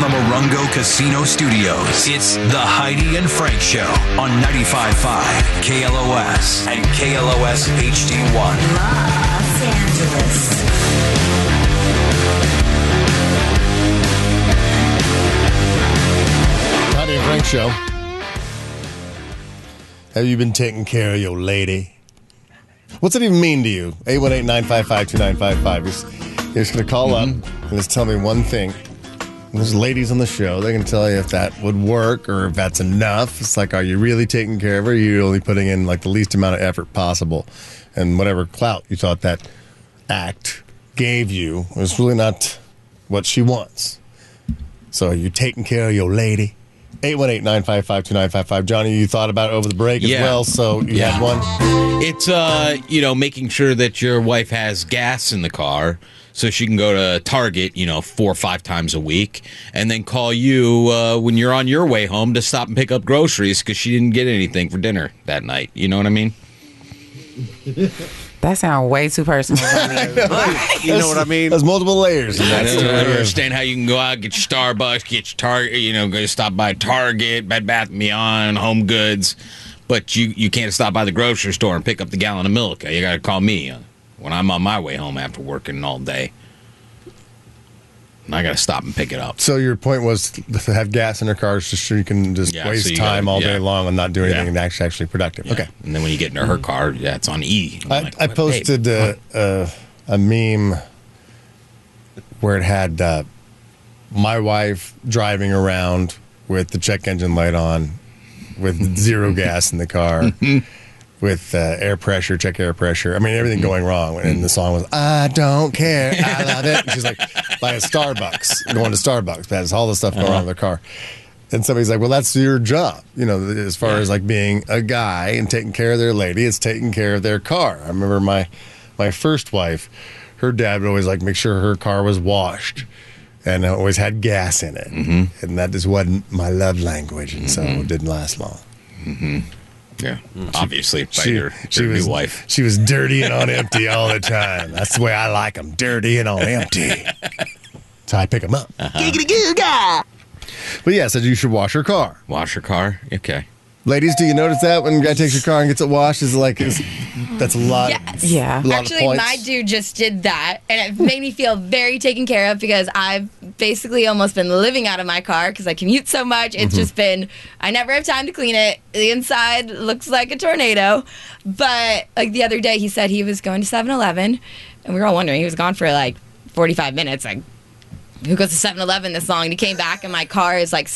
from the Morongo Casino Studios, it's the Heidi and Frank Show on 95.5 KLOS and KLOS HD1. Los Angeles. Heidi and Frank Show. Have you been taking care of your lady? What's it even mean to you? 818 955 2955. You're just going to call mm-hmm. up and just tell me one thing. There's ladies on the show. They can tell you if that would work or if that's enough. It's like, are you really taking care of her? Or are you only putting in like the least amount of effort possible? And whatever clout you thought that act gave you was really not what she wants. So are you taking care of your lady? 818-955-2955. Johnny, you thought about it over the break as Yeah. well, so you Yeah. had one. It's uh, you know, making sure that your wife has gas in the car so she can go to Target, you know, four or five times a week, and then call you uh, when you're on your way home to stop and pick up groceries because she didn't get anything for dinner that night. You know what I mean? That sounds way too personal. You know what I mean? There's multiple layers. in I don't understand how you can go out, get your Starbucks, get your Target, you know, go stop by Target, Bed Bath and Beyond, Home Goods, but you you can't stop by the grocery store and pick up the gallon of milk. You got to call me uh, when I'm on my way home after working all day. And I got to stop and pick it up. So your point was to have gas in her car just so you can just Yeah, waste so time gotta- all yeah. day long and not do anything Yeah. and actually actually productive. Yeah. Okay. And then when you get into her car, yeah, it's on E. I, like, I posted uh, uh, a meme where it had uh, my wife driving around with the check engine light on, with zero gas in the car, with uh, air pressure, check air pressure. I mean, everything going wrong. And the song was, I don't care. I love it. And she's like, by a Starbucks, going to Starbucks. That's all the stuff going on in the car. And somebody's like, well, that's your job. You know, as far as like being a guy and taking care of their lady, it's taking care of their car. I remember my my first wife, her dad would always like make sure her car was washed and always had gas in it. Mm-hmm. And that just wasn't my love language. And so it didn't last long. Yeah, obviously, by She, your, she your was, new wife. She was dirty and on empty all the time. That's the way I like them, dirty and on empty. So I pick them up. Uh-huh. But yeah, said you should wash your car. Wash your car? Okay. Ladies, do you notice that when a guy takes your car and gets it washed? Is like is, that's a lot. Yes. Yeah. a lot Actually, of my dude just did that, and it made me feel very taken care of because I've basically almost been living out of my car because I commute so much. It's Mm-hmm. just been I never have time to clean it. The inside looks like a tornado. But like the other day, he said he was going to 7-Eleven, and we were all wondering he was gone for like forty five minutes. Like, who goes to 7-Eleven this long? And he came back, and my car is like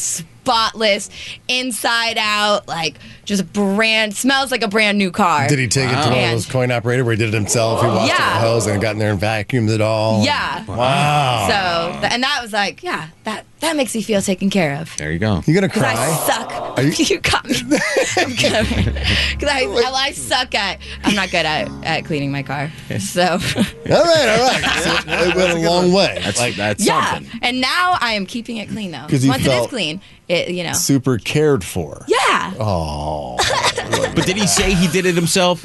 spotless inside out, like just brand smells like a brand new car. Did he take it to one of And- those coin operator where he did it himself? He washed it Yeah. with a hose and got in there and vacuumed it all. Yeah. Wow. So, th- and that was like, yeah, that that makes me feel taken care of. There you go. you gonna Because I cry? suck. Are you- You, got me. Because I, I, I suck at, I'm not good at, at cleaning my car. So, all right, all right. So it went a long way. That's like that's yeah. something. And now I am keeping it clean, though. 'Cause you Once it felt- is clean, it, you know. super cared for. Yeah. Oh, But did he say he did it himself?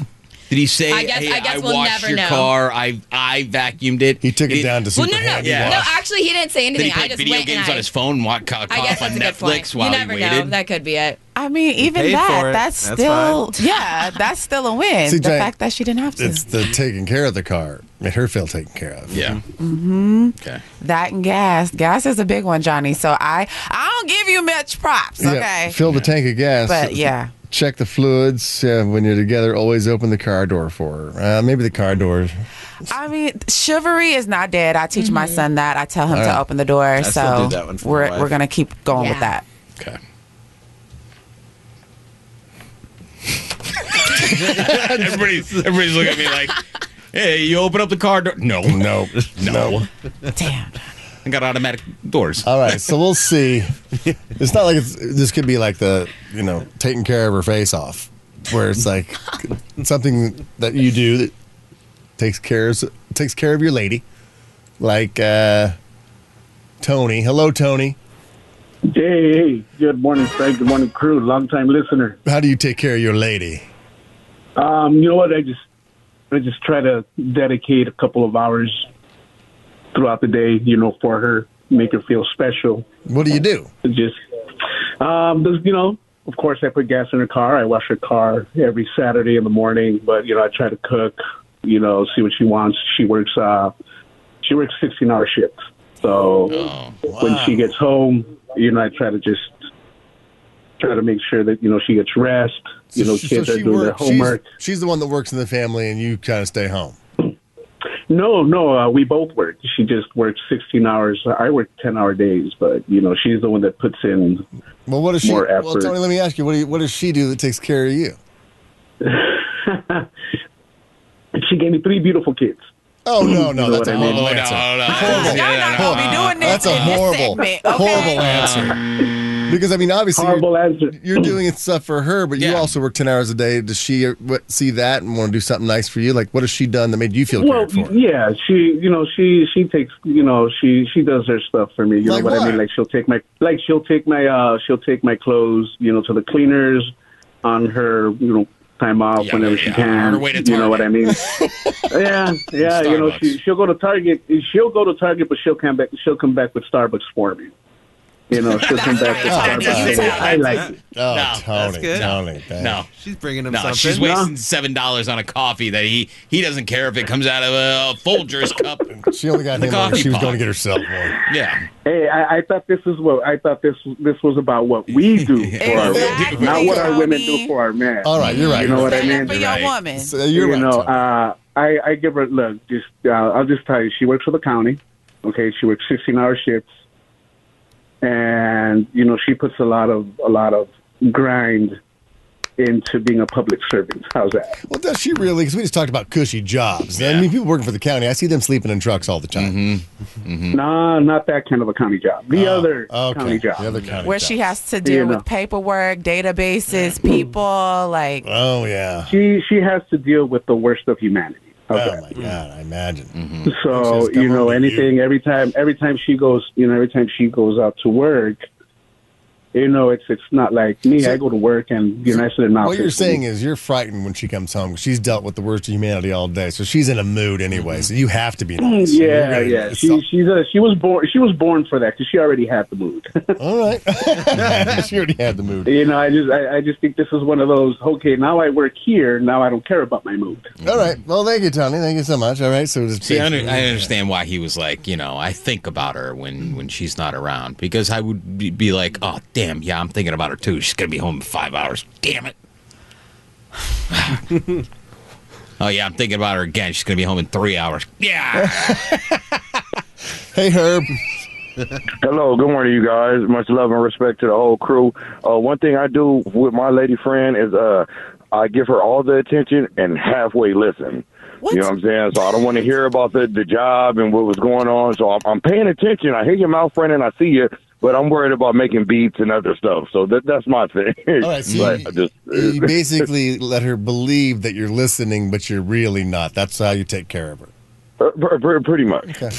Did he say, I guess- "Hey, I guess we'll washed never your know. car. I I vacuumed it." he took it Did- down to Well, no, no, Yeah. no. Actually, he didn't say Did anything. he play I just video went games and I, on his phone, wa- ca- caught I guess up on that's a good point. Netflix while you never he know. waited? That could be it. I mean, even that, that's, That's still, yeah, that's still a win. See, the Jay, fact that she didn't have to. It's the taking care of the car made her feel taken care of. yeah. Mm-hmm. Okay. that and gas. Gas is a big one, Johnny. So I, I don't give you much props, Yeah, okay? Fill the tank of gas. But yeah. Check the fluids uh, when you're together. Always open the car door for her. Uh, maybe the car door. I mean, chivalry is not dead. I teach my son that. I tell him All to open the door. still so do that one for we're wife. we're gonna keep going with that. Okay. everybody's everybody's looking at me like, "Hey, you open up the car door?" No, No, no. Damn. I got automatic doors. All right, so we'll see. It's not like it's, this could be like the you know taking care of her face off, where it's like something that you do that takes care of, takes care of your lady, like uh, Tony. Hello, Tony. Hey, hey, good morning, Frank. Good morning, crew. Long time listener. How do you take care of your lady? Um, you know what? I just, I just try to dedicate a couple of hours throughout the day, you know, for her. make her feel special. What do you do? Just, um, there's, you know, of course, I put gas in her car. I wash her car every Saturday in the morning. But you know, I try to cook. You know, see what she wants. She works. Uh, she works sixteen hour shifts. So Oh, when she gets home, you know, I try to just try to make sure that you know she gets rest. You know, So kids are doing their works- she's- homework. She's, the one that works in the family, and you kind of stay home. No, no, uh, we both work. She just works 16 hours. I work 10 hour days, but you know, she's the one that puts in. Well, what does she? More Well. Tony, let me ask you. What do you, What does she do that takes care of you? She gave me three beautiful kids. Oh no, no, You know that's what a I mean? horrible Oh, no, answer. no, no. Horrible. Y'all not gonna be doing this That's a in this horrible, segment, okay? horrible answer. Because I mean, obviously, Horrible you're, answer. you're doing stuff for her, but you also work ten hours a day. Does she uh, see that and want to do something nice for you? Like, what has she done that made you feel good? Well, for? yeah, she, you know, she she takes, you know, she she does her stuff for me. You Like know what, what? I mean? Like she'll take my, like she'll take my, uh, she'll take my clothes, you know, to the cleaners on her, you know, time off Yeah, whenever yeah, she can. her way to you know what I mean? yeah, yeah. You know, she she'll go to Target. She'll go to Target, but she'll come back. She'll come back with Starbucks for me. You know, she'll come back with Tony, you Starbucks. I like it. Oh, No, Tony, that's good. Tony, dang. No. She's bringing him No, something. she's No. wasting seven dollars on a coffee that he he doesn't care if it comes out of a Folgers cup. She only got The him coffee She was going to get herself one. Yeah, Hey, I, I thought this is what I thought this this was about what we do for our Exactly, women, not what our women do for our men. All right, you're right. You know what I Stand up mean? for your Right. woman. So you're you right. know, uh, I, I give her look. Just uh, I'll just tell you, she works for the county. Okay, she works sixteen hour shifts, and you know she puts a lot of a lot of grind into being a public servant. How's that? well, does she really? Because we just talked about cushy jobs. I mean, people working for the county. I see them sleeping in trucks all the time. Hmm. Nah, not that kind of a county job. The Oh, other okay. county job. The other county Where job. she has to deal You know. with paperwork, databases, people, like Oh yeah. she she has to deal with the worst of humanity. How's Oh my god, I imagine. Mm-hmm. So you know on to anything every time every time she goes you know every time she goes out to work, you know it's it's not like me. So- I go to work and you know I sit in the What you're saying is you're frightened when she comes home. She's dealt with the worst of humanity all day, so she's in a mood anyway. Mm-hmm. So you have to be mm, nice. Yeah, gonna- yeah. She all- she's a, she was born she was born for that because she already had the mood. all right. she already had the mood. you know, I just I, I just think this is one of those. Okay, now I work here. Now I don't care about my mood. All right. Well, thank you, Tony. Thank you so much. All right. So just See, I, under, I understand why he was like, you know, I think about her when when she's not around because I would be, be like, oh damn, yeah, I'm thinking about her too. She's gonna be home in five hours. Damn it. oh yeah, I'm thinking about her again. She's gonna be home in three hours. Yeah. Hey, Herb. Hello, good morning, you guys. Much love and respect to the whole crew. Uh, one thing I do with my lady friend is uh, I give her all the attention and halfway listen. What? You know what I'm saying? So I don't want to hear about the the job and what was going on. So I'm, I'm paying attention. I hear your mouth friend and I see you, but I'm worried about making beats and other stuff. So that that's my thing. All right. So you, just you basically let her believe that you're listening, but you're really not. That's how you take care of her. Uh, pr- pr- pretty much. Okay.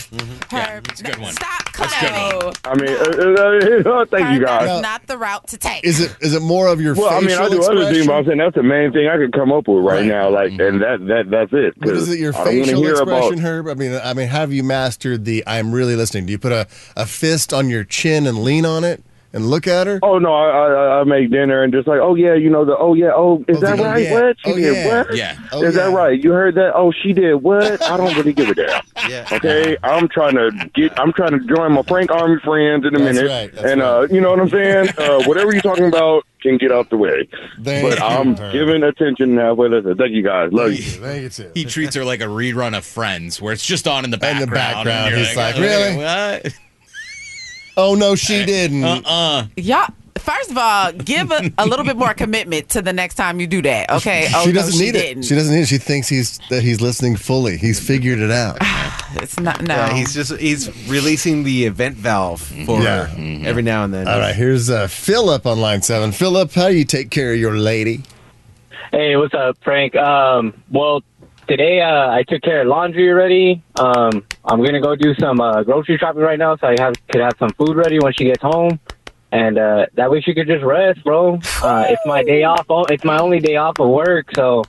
Herb. that's a good one. Stop, That's a good one. I mean, uh, uh, uh, thank you guys. That's not the route to take. Is it is it more of your Well, I mean, I facial do other things, but I'm saying that's the main thing I could come up with right, Right. now. Like, and that that that's it. What 'cause is it? Your I facial expression, about- Herb? I mean, I mean, have you mastered the "I'm really listening"? Do you put a, a fist on your chin and lean on it and look at her? Oh no, I, I I make dinner and just like, oh yeah, you know the oh yeah, oh is Oh, that right? yeah. What she Oh, did? yeah. What? Yeah. Oh, is that right? You heard that? Oh, she did what? I don't really give a damn. Yeah. Okay, I'm trying to get. I'm trying to join my Frank Army friends in a That's minute, right, that's and uh, you know what I'm saying? Uh, whatever you're talking about can get out the way. Thank but I'm Herb. giving attention now. Well, listen, thank you guys. Love you. Thank you too. He treats her like a rerun of Friends, where it's just on in the background. In background. the background, and he's you're like, "Really?" What? Oh no, she didn't. Uh-uh. Y'all, first of all, give a, a little bit more commitment to the next time you do that. Okay. Oh, she no, doesn't she need didn't. it. She doesn't need it. She thinks he's that he's listening fully. He's figured it out. It's not. No. Yeah, he's just he's releasing the event valve for Yeah. her every now and then. All right, here's uh, Philip on line seven. Philip, how do you take care of your lady? Hey, what's up, Frank? Um, well, today uh, I took care of laundry already. Um, I'm gonna go do some uh, grocery shopping right now, so I have could have some food ready when she gets home, and uh, that way she could just rest, bro. Uh, it's my day off. It's my only day off of work, so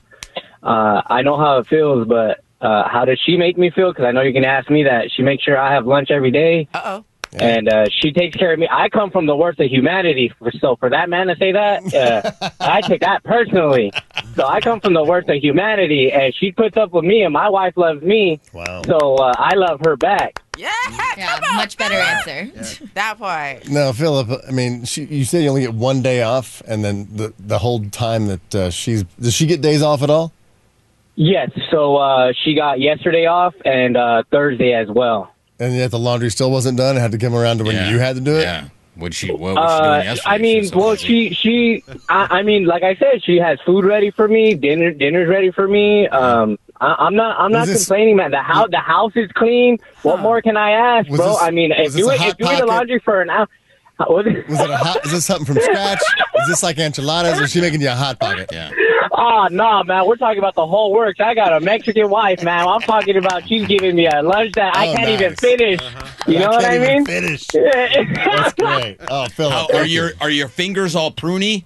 uh, I know how it feels. But uh, how does she make me feel? Because I know you're gonna ask me that. She makes sure I have lunch every day. Uh oh. and uh, she takes care of me. I come from the worst of humanity, so for that man to say that, uh, I take that personally. So I come from the worst of humanity, and she puts up with me, and my wife loves me. Wow. So uh, I love her back. Yeah, Yeah, much better answer. that part. No, Philip. I mean, she, you said you only get one day off, and then the the whole time that uh, she's does she get days off at all? Yes. So uh, she got yesterday off and uh, Thursday as well. And yet the laundry still wasn't done. It had to come around to when Yeah. you had to do it. Yeah. Would she? What was she doing Uh, yesterday? I mean, well, so she she, I, I mean, like I said, she has food ready for me. Dinner dinner's ready for me. Um, I, I'm not I'm not this- complaining, man. The house the house is clean. What more can I ask, bro? this- I mean, if you if doing the laundry for an hour. Was it? Was it a hot? Is this something from scratch? Is this like enchiladas, or is she making you a hot pocket? Yeah. Ah, oh no, man! We're talking about the whole works. I got a Mexican wife, man. I'm talking about she's giving me a lunch that I Oh, can't even nice. finish. Uh-huh. You know what I mean? Finish. That's great. Oh, Philip, How, are your are your fingers all pruny?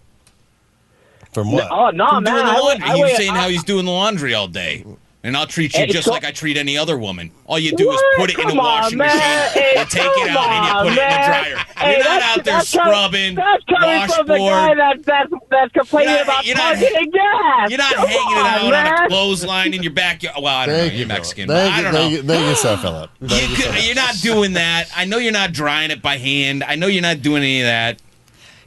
from what? oh no, From man! doing the I would, laundry. I He's would, saying how he's doing the laundry all day. And I'll treat you Hey, just so- like I treat any other woman. All you do is put it in Come the washing on, machine, Hey, or take it come out and you on, put it in the dryer. Hey, You're not out there that's coming- scrubbing, That's coming from the guy washboard. that's that's that's complaining You're not- about you're not- targeting gas. You're not Come hanging it on, out on a clothesline in your backyard. Well, I don't Thank know. you, You're Mexican. but Thank I don't know. You, thank you so, Philip. Thank you could, you're not doing that. I know you're not drying it by hand. I know you're not doing any of that.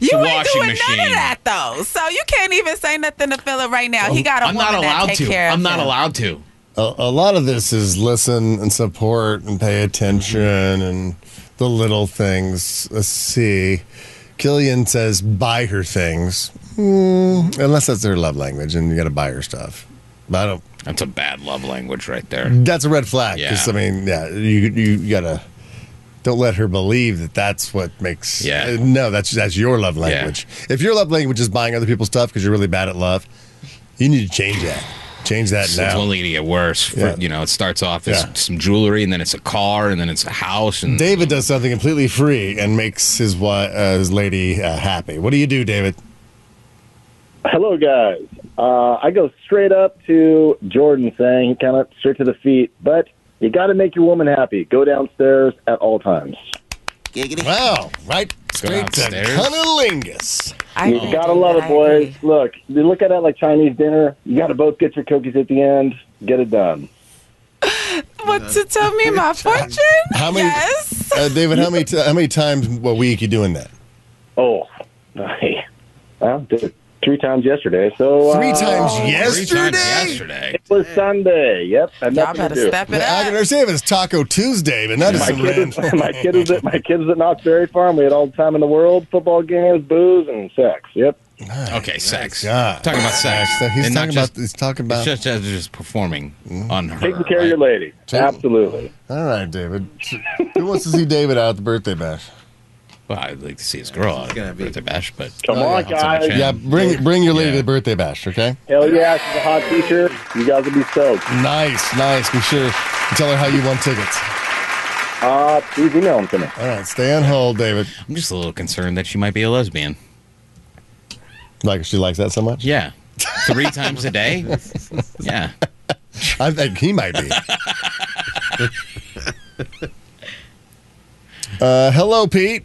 You a ain't washing doing none of that though. So you can't even say nothing to Philip right now. He oh, got a I'm woman not that allowed take to. care of I'm not him. allowed to. A, a lot of this is listen and support and pay attention and the little things. Let's see. Killian says buy her things, Hmm, unless that's their love language and you got to buy her stuff. But I don't. That's a bad love language right there. That's a red flag. Yeah. I mean, yeah, you you gotta don't let her believe that that's what makes. Yeah. uh, no, that's that's your love language. If your love language is buying other people's stuff because you're really bad at love, you need to change that. Change that now. It's now. only gonna get worse. For, Yeah. You know, it starts off as Yeah. some jewelry, and then it's a car, and then it's a house, and David does something completely free and makes his wife, uh, his lady uh, happy. What do you do, David? Hello, guys. Uh, I go straight up to Jordan saying, kind of straight to the feet, but you got to make your woman happy. Go downstairs at all times. Wow, right straight to downstairs. cunnilingus. I You agree, gotta love I it, boys. Look, you look at it like Chinese dinner. You gotta both get your cookies at the end. Get it done. What to tell me my fortune? How many, Yes. uh, David? How many t- how many times a week you doing that? Oh, well, did it three times yesterday. So Three uh, times three yesterday. times yesterday. It was Sunday. Yep, had Y'all nothing better to do. step it I can up. understand if it's Taco Tuesday, but not My just kid, is, my kid was at my kid was at Knott's Berry Farm. We had all the time in the world: football games, booze, and sex. Yep. Okay, sex. God. Talking about sex. So he's talking just, about. He's talking it's about. just as just performing on her. Taking care right? of your lady. Taking- Absolutely. All right, David. Who wants to see David out at the birthday bash? Well, I'd like to see his girl at a gonna be- birthday bash, but Come Oh, on, yeah. guys. Yeah. Yeah, bring bring your lady to the birthday bash, okay? Hell yeah, she's a hot teacher. You guys will be stoked. Nice, nice. Be sure to tell her how you won tickets. Uh, please email them to me. All right, stay on hold, David. I'm just a little concerned that she might be a lesbian. Like she likes that so much. Yeah. Three times a day? Yeah. I think he might be. uh, hello, Pete.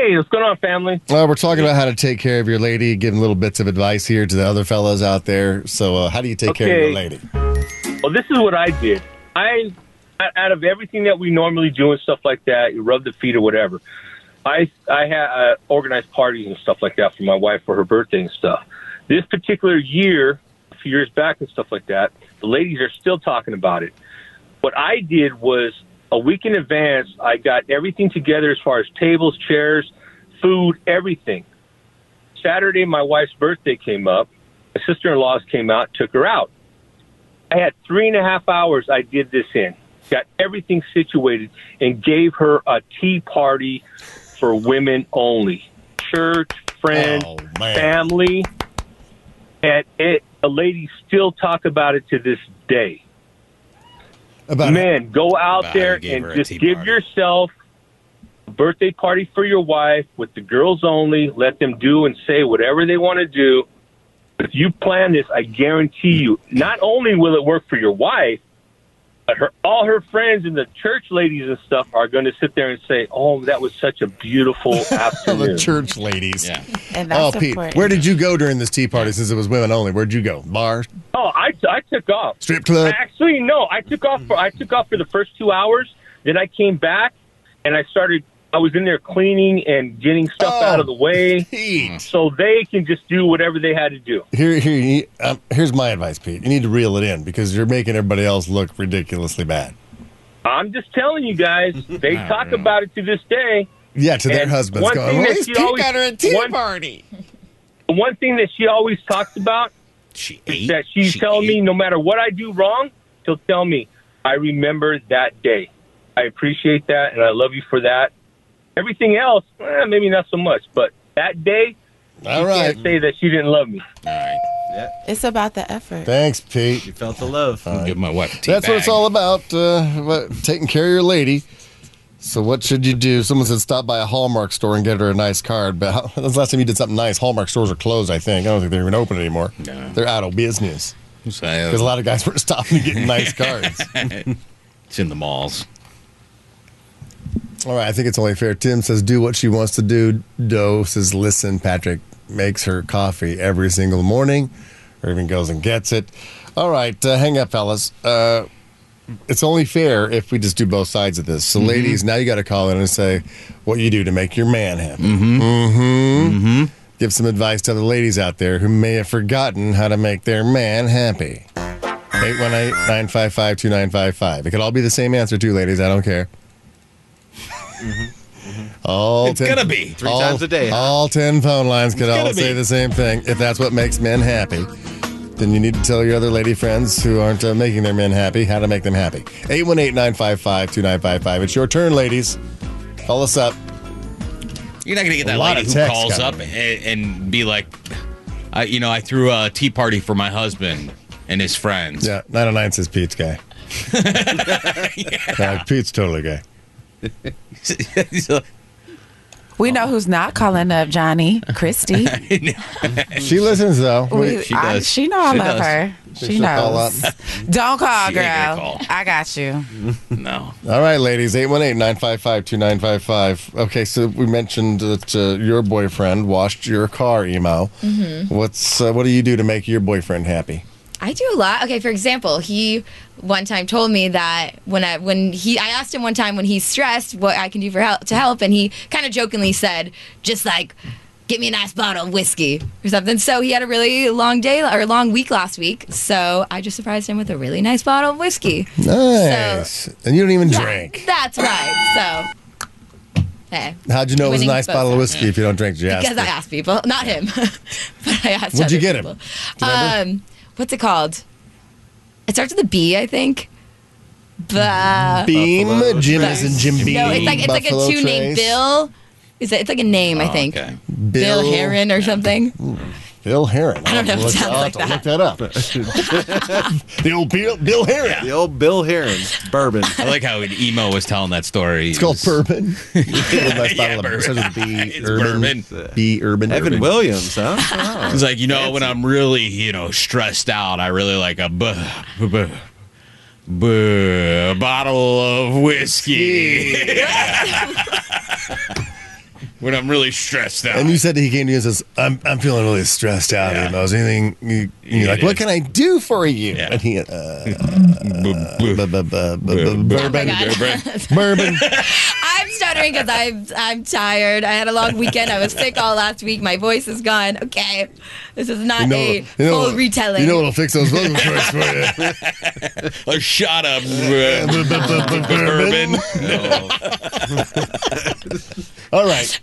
Hey, what's going on, family? Well, we're talking about how to take care of your lady, giving little bits of advice here to the other fellows out there. So, uh, how do you take care of your lady? Well, this is what I did. I, out of everything that we normally do and stuff like that, you rub the feet or whatever. I I had uh, organized parties and stuff like that for my wife for her birthday and stuff. This particular year, a few years back and stuff like that, the ladies are still talking about it. What I did was a week in advance, I got everything together as far as tables, chairs, food, everything. Saturday, my wife's birthday came up. My sister in laws came out, took her out. I had three and a half hours I did this in. Got everything situated and gave her a tea party for women only. Church, friends, Oh, family. And it, the ladies still talk about it to this day. About Man, go out there and just give party. yourself a birthday party for your wife with the girls only. Let them do and say whatever they want to do. If you plan this, I guarantee you, not only will it work for your wife, But her, all her friends and the church ladies and stuff are going to sit there and say, "Oh, that was such a beautiful afternoon." the church ladies. Yeah. And Oh, Pete, important. where did you go during this tea party since it was women only? Where'd you go? Bar? Oh, I, I took off. Strip club? Actually, no. I took off for I took off for the first two hours. Then I came back and I started. I was in there cleaning and getting stuff Oh, out of the way, Pete. so they can just do whatever they had to do. Here, here. You, um, here's my advice, Pete. You need to reel it in because you're making everybody else look ridiculously bad. I'm just telling you guys. They talk about it to this day. Yeah, to their And husbands. one Going, thing well, that she Pete always- got her a tea one- party. One thing that she always talks about She is ate. that she's She telling me no matter what I do wrong, she'll tell me, I remember that day. I appreciate that and I love you for that. Everything else, eh, maybe not so much, but that day, All you right. can't say that she didn't love me. All right. Yeah. It's about the effort. Thanks, Pete. You felt the love. I'll give my wife a tea That's what it's all about. Uh, what, taking care of your lady. So what should you do? Someone said stop by a Hallmark store and get her a nice card. But how, when's the last time you did something nice? Hallmark stores are closed. I think. I don't think they're even open anymore. No. They're out of business because a lot of guys were stopping and getting nice cards. it's in the malls. All right, I think it's only fair. Tim says do what she wants to do. Doe says listen. Patrick makes her coffee every single morning, or even goes and gets it. All right, uh, hang up, fellas. Uh, it's only fair if we just do both sides of this. So, ladies, now you got to call in and say what you do to make your man happy. Mm-hmm. Mm-hmm. Give some advice to the ladies out there who may have forgotten how to make their man happy. 818-955-2955. It could all be the same answer too, ladies. I don't care. All It's gonna be. Three times a day? All ten phone lines could all say be. the same thing. If that's what makes men happy, then you need to tell your other lady friends who aren't uh, making their men happy how to make them happy. 818-955-2955. It's your turn, ladies. Call us up. You're not gonna get A that lot lady of who calls coming. up and, and be like, I, you know, I threw a tea party for my husband and his friends. Yeah, 909 says Pete's gay. Uh, Pete's totally gay. We know who's not calling up Johnny, Christy. She listens though. We, She I, does. she know I She love does. her. She she'll call knows. Don't call, She girl. gonna call. I got you. no. All right, ladies, 818-955-2955. Okay, so we mentioned that uh, your boyfriend washed your car emo. Mm-hmm. What's uh, what do you do to make your boyfriend happy? I do a lot. Okay, for example, he one time told me that when I when he I asked him one time when he's stressed what I can do for help to help, and he kind of jokingly said, just like. Get me a nice bottle of whiskey or something. So he had a really long day or a long week last week. So I just surprised him with a really nice bottle of whiskey. Nice. and you don't even Yeah, drink. That's right. So, hey, How'd you know it was a nice bottle of whiskey if you don't drink? Did you ask because I asked people, not him, but I asked. What'd you get him? people. Remember? Um, what's it called? It starts with a B, I think. Bah. Beam, Buffalo Jim Trace. is in Jim Beam. no, it's like it's like a Buffalo two name Trace. Bill. Is it? It's like a name, I Oh, think. okay. Bill, Heron or something. Bill Heron. I don't know if it I'll sounds have like to that. look that up. the old Bill, Bill Heron. The old Bill Heron bourbon. I like how emo was telling that story. It's called bourbon. nice Yeah, of bourbon. starts B, It's urban. bourbon. B urban. Evan urban. Williams, huh? Oh. It's like you know when I'm really you know stressed out, I really like a b- b- b- b- bottle of whiskey. When I'm really stressed out. And you said that he came to you and says, "I'm I'm feeling really stressed out. Yeah. Emo. Is anything you, you're Yeah, like? it What is. can I do for you?" Yeah. And he, uh, Oh bourbon, bourbon. I'm stuttering because I'm I'm tired. I had a long weekend. I was sick all last week. My voice is gone. Okay, this is not You know, a you know, full retelling. You know what'll fix those vocal cords for you? a shot of uh, bourbon. bourbon. No. All right.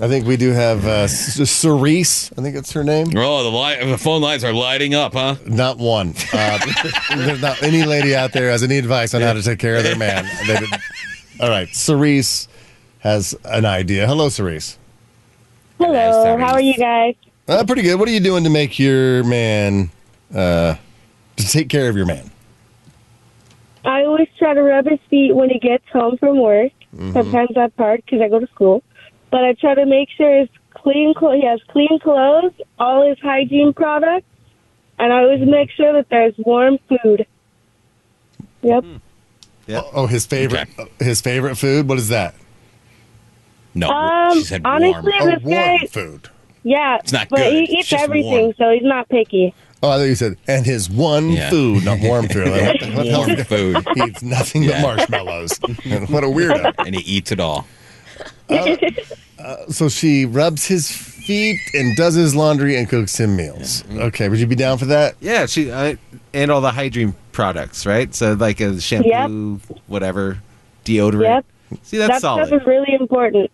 I think we do have uh, Cerise. I think it's her name. Oh, the, li- the phone lines are lighting up, huh? Not one. Uh, there's not any lady out there has any advice on how to take care of their man. They would- all right, Cerise has an idea. Hello, Cerise. Hello, how are you guys? Uh, pretty good. What are you doing to make your man, uh, to take care of your man? I always try to rub his feet when he gets home from work. Mm-hmm. Sometimes I park because I go to school, but I try to make sure his clean clo- he has clean clothes, all his hygiene products, and I always make sure that there's warm food. Yep. Oh, oh, his favorite his favorite food. What is that? No, Um, she said honestly, warm. this guy, food. yeah, It's not but good. he It's eats just everything, warm. so he's not picky. Oh, I thought you said and his one Yeah. food, not warm food. Like, what the- what the hell's Warm he- food. He eats nothing Yeah. but marshmallows. what a weirdo. and he eats it all. Uh, so she rubs his feet and does his laundry and cooks him meals. Okay, would you be down for that? Yeah, she uh, and all the hygiene products, right? So like a shampoo, whatever, deodorant. Yep. See, that's that solid. stuff is really important.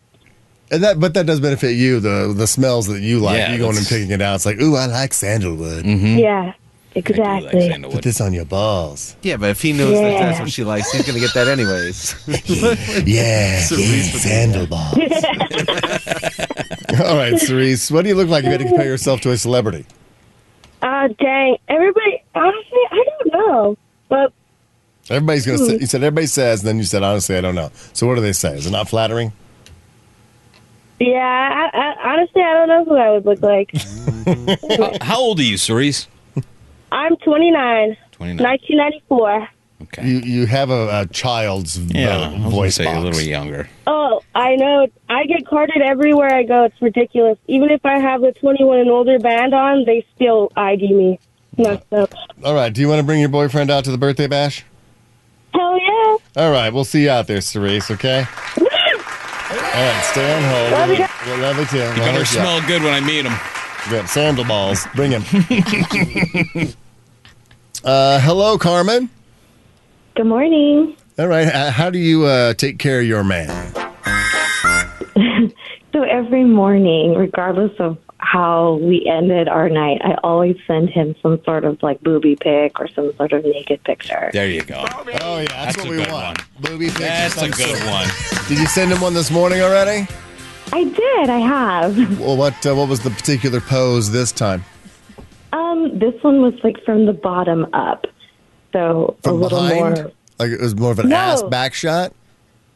And that, but that does benefit you. The the smells that you like. Yeah, you going and that's- picking it out. It's like, ooh, I like sandalwood. Yeah, exactly. Put this on your balls. Yeah, but if he knows that that's what she likes, he's gonna get that anyways. Yeah, Cerise yeah sandal balls. All right, Cerise, what do you look like if you had to compare yourself to a celebrity? Uh, dang. Everybody, honestly, I don't know. But Everybody's gonna. Hmm. Say, you said everybody says, and then you said honestly, I don't know. So what do they say? Is it not flattering? yeah, I, I, honestly, I don't know who I would look like. how, how old are you, Cerise? I'm 29, 29. 1994. You you have a, a child's Yeah, I was gonna voice say box. a little younger. Oh, I know. I get carded everywhere I go. It's ridiculous. Even if I have the 21 and older band on, they still ID me. Messed up. All right. Do you want to bring your boyfriend out to the birthday bash? Hell yeah. All right. We'll see you out there, Cerise. Okay. All right. Stay on hold. Love you We'll, guys. we'll love you too. You better you smell good when I meet him. Got sandal balls. Bring him. uh, hello, Carmen. Good morning. All right. h- How do you uh, take care of your man? So every morning, regardless of how we ended our night, I always send him some sort of like booby pic or some sort of naked picture. There you go. Oh yeah, that's, That's what a we good want. one. Booby pics. That's a good one. Did you send him one this morning already? I did. I have. Well, what uh, what was the particular pose this time? Um, this one was like from the bottom up, so a From little behind? more. Like it was more of an No. ass back shot.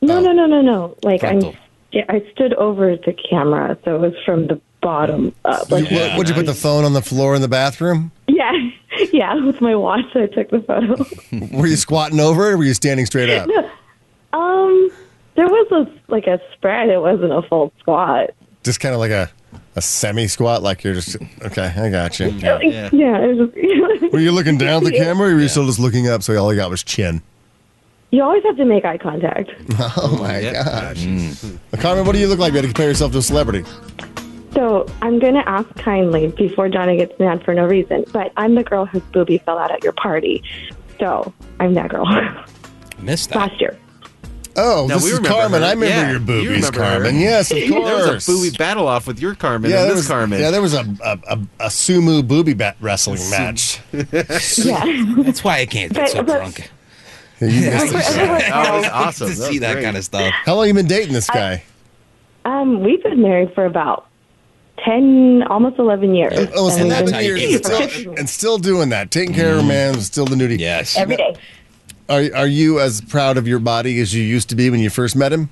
No, no, no, no, no. Like Frontal. I'm. Yeah, I stood over the camera, so it was from the bottom up. Like, You- what, would you put the phone on the floor in the bathroom? yeah, yeah, with my watch, I took the photo. Were you squatting over it or were you standing straight up? um, there was a like a spread. It wasn't a full squat. Just kind of like a, a semi squat, like you're just okay. I got you. Yeah, it was just, Were you looking down at the camera, or were you still just looking up? So all you got was chin. you always have to make eye contact. Oh my gosh, uh, Carmen, what do you look like? You had to compare yourself to a celebrity. So I'm going to ask kindly before Johnny gets mad for no reason, but I'm the girl whose boobie fell out at your party. So I'm that girl. Missed that. Last year. Oh, No, this we is Carmen. her. I remember Yeah, your you boobies, remember her. Carmen. Yes, of course. There was a booby battle off with your Carmen Yeah, and there this was, Carmen. yeah, there was a a, a, a sumo booby bat wrestling match. Yeah. That's why I can't get so But- drunk. You missed it. That was awesome. to That see was that kind of stuff. How long you been dating this guy? Um, we've been married for about 10, almost 11 years. Oh, And 11 years and still, and still doing that, taking care of a man, still the nudie. Yes. Every day. Are are you as proud of your body as you used to be when you first met him?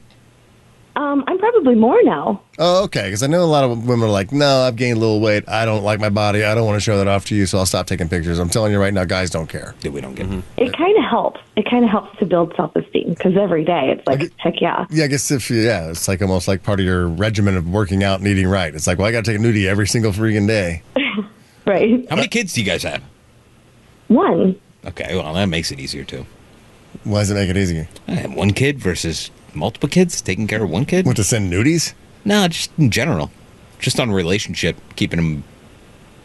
Um, I'm probably more now. Oh, okay. Because I know a lot of women are like, "No, I've gained a little weight. I don't like my body. I don't want to show that off to you, so I'll stop taking pictures." I'm telling you right now, guys don't care. Yeah, we don't get It kind of helps. It kind of helps to build self esteem because every day it's like, heck yeah. Yeah, I guess if you, yeah, it's like almost like part of your regimen of working out and eating right. It's like, well, I got to take a nudie every single freaking day. Right. How many kids do you guys have? One. Okay, well that makes it easier too. Why does it make it easier? I uh, have one kid versus multiple kids. Taking care of one kid. What to send nudies? No, just in general, just on relationship, keeping them,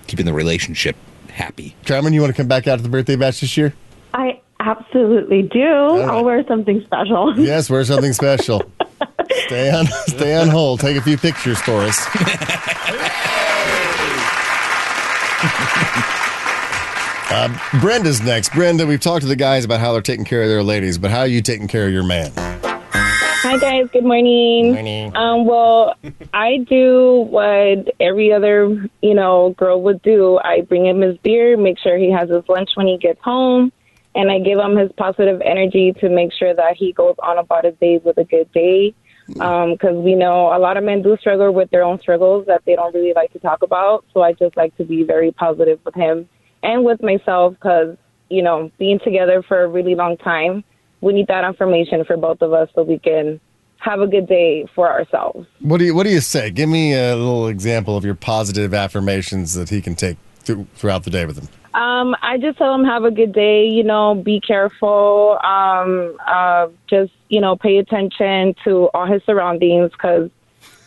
keeping the relationship happy. Carmen, you want to come back out to the birthday bash this year? I absolutely do. I'll wear something special. Yes, wear something special. stay on, stay on hold. Take a few pictures for us. Uh, Brenda's next. Brenda, we've talked to the guys about how they're taking care of their ladies, but how are you taking care of your man? Hi guys, good morning. Morning. Um, well, I do what every other you know girl would do. I bring him his beer, make sure he has his lunch when he gets home, and I give him his positive energy to make sure that he goes on about his day with a good day. Because we know a lot of men do struggle with their own struggles that they don't really like to talk about. So I just like to be very positive with him and with myself because you know, being together for a really long time, we need that affirmation for both of us so we can have a good day for ourselves. What do you What do you say? Give me a little example of your positive affirmations that he can take through, throughout the day with him. Um, I just tell him have a good day. You know, be careful. Um, uh, just you know, pay attention to all his surroundings because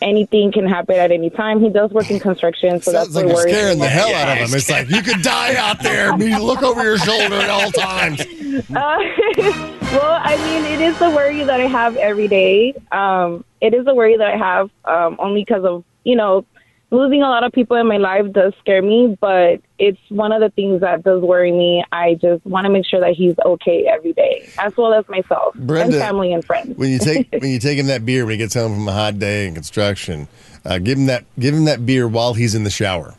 anything can happen at any time. He does work in construction, so Sounds that's like what you're worries scaring the hell out of him. It's like you could die out there. You look over your shoulder at all times. Uh, well, I mean, it is the worry that I have every day. Um, it is a worry that I have um, only because of, you know, losing a lot of people in my life does scare me, but it's one of the things that does worry me. I just want to make sure that he's okay every day, as well as myself Brenda, and family and friends. When you take when you take him that beer when he gets home from a hot day in construction, uh, give him that give him that beer while he's in the shower.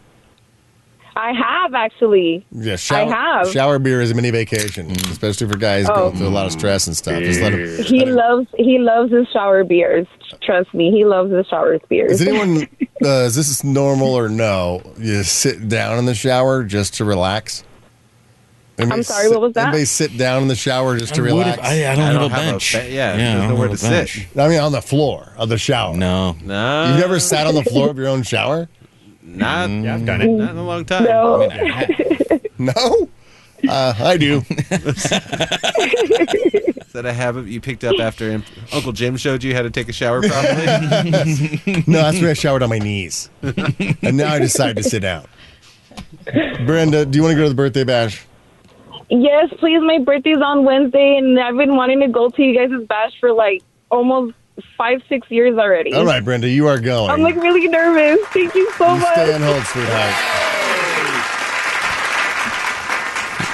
I have actually. Yeah, shower, I have. shower beer is a mini vacation, especially for guys Oh. going through a lot of stress and stuff. Just let him. He loves he loves his shower beers. Trust me, he loves the shower beers. Is anyone? Uh, is this normal or no? You sit down in the shower just to relax. I'm sorry, what was that? Anybody sit down in the shower just to I would relax? if- I- I don't I have don't a have bench. be- yeah, Yeah, there's nowhere to bench. sit. I mean, on the floor of the shower. No, No, You've never sat on the floor of your own shower? Not, Yeah, I've done it. Not in a long time. No. No, uh, I do. Is that a habit you picked up after Imp- Uncle Jim showed you how to take a shower properly? no, that's when I showered on my knees, and now I decide to sit down. Brenda, do you want to go to the birthday bash? Yes, please. My birthday's on Wednesday, and I've been wanting to go to you guys' bash for like almost five, six years already. All right, Brenda, you are going. I'm like really nervous. Thank you so You much. stay on hold, sweetheart.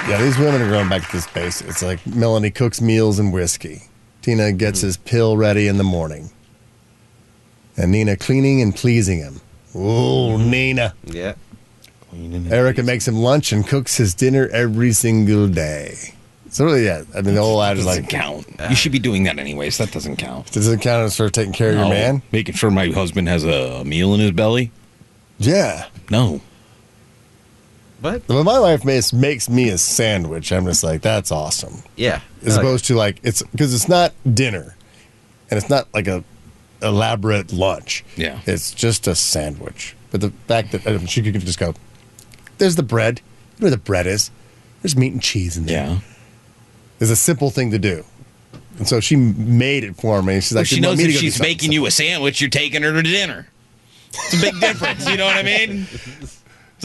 Yeah, these women are going back to this base. It's like Melanie cooks meals and whiskey. Tina gets mm. his pill ready in the morning. And Nina cleaning and pleasing him. Ooh, mm. Nina. yeah. Erica makes him lunch and cooks his dinner every single day. So really, yeah, I mean the whole ad is doesn't like count. You should be doing that anyways. That doesn't count. Does it count as for taking care of your No. man? Making sure my husband has a meal in his belly. Yeah. No. What? When my wife makes makes me a sandwich, I'm just like, that's awesome. Yeah. As I like opposed to like it's because it's not dinner, and it's not like a elaborate lunch. Yeah. It's just a sandwich. But the fact that uh, she could just go, there's the bread. You know where the bread is. There's meat and cheese in there. Yeah. It's a simple thing to do. And so she made it for me. She's Well, like, she knows if she's something making you a sandwich, you're taking her to dinner. It's a big difference. You know what I mean?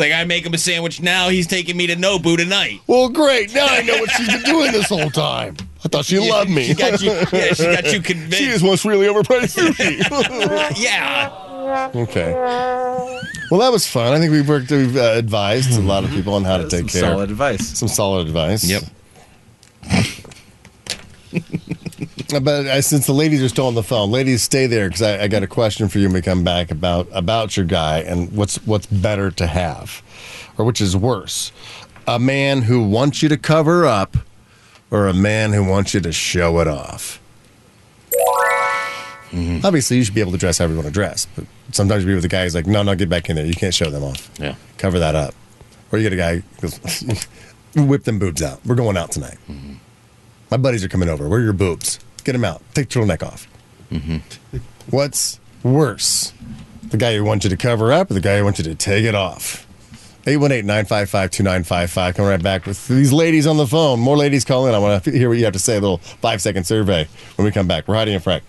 It's like I make him a sandwich now. He's taking me to Nobu tonight. Well, great. Now I know what she's been doing this whole time. I thought she Yeah, loved me. she got you- yeah, she got you convinced. she just wants really overpriced sushi. yeah. okay. Well, that was fun. I think we've worked, we've uh, advised a lot of people on how to take some care. solid advice. Some solid advice. Yep. But uh, since the ladies are still on the phone, ladies, stay there because I, I got a question for you when we come back about about your guy and what's what's better to have, or which is worse, a man who wants you to cover up, or a man who wants you to show it off. Obviously, you should be able to dress however you want to dress, but sometimes you be with a guy who's like, "No, no, get back in there. You can't show them off. Yeah. Cover that up." Or you get a guy who goes, "Whip them boobs out. We're going out tonight." My buddies are coming over. Where are your boobs? Get him out. Take the turtleneck off. Mm-hmm. What's worse? The guy who wants you to cover up or the guy who wants you to take it off? 818 955 2955. Coming right back with these ladies on the phone. More ladies call in. I want to hear what you have to say. A little five second survey when we come back. We're Heidi and Frank.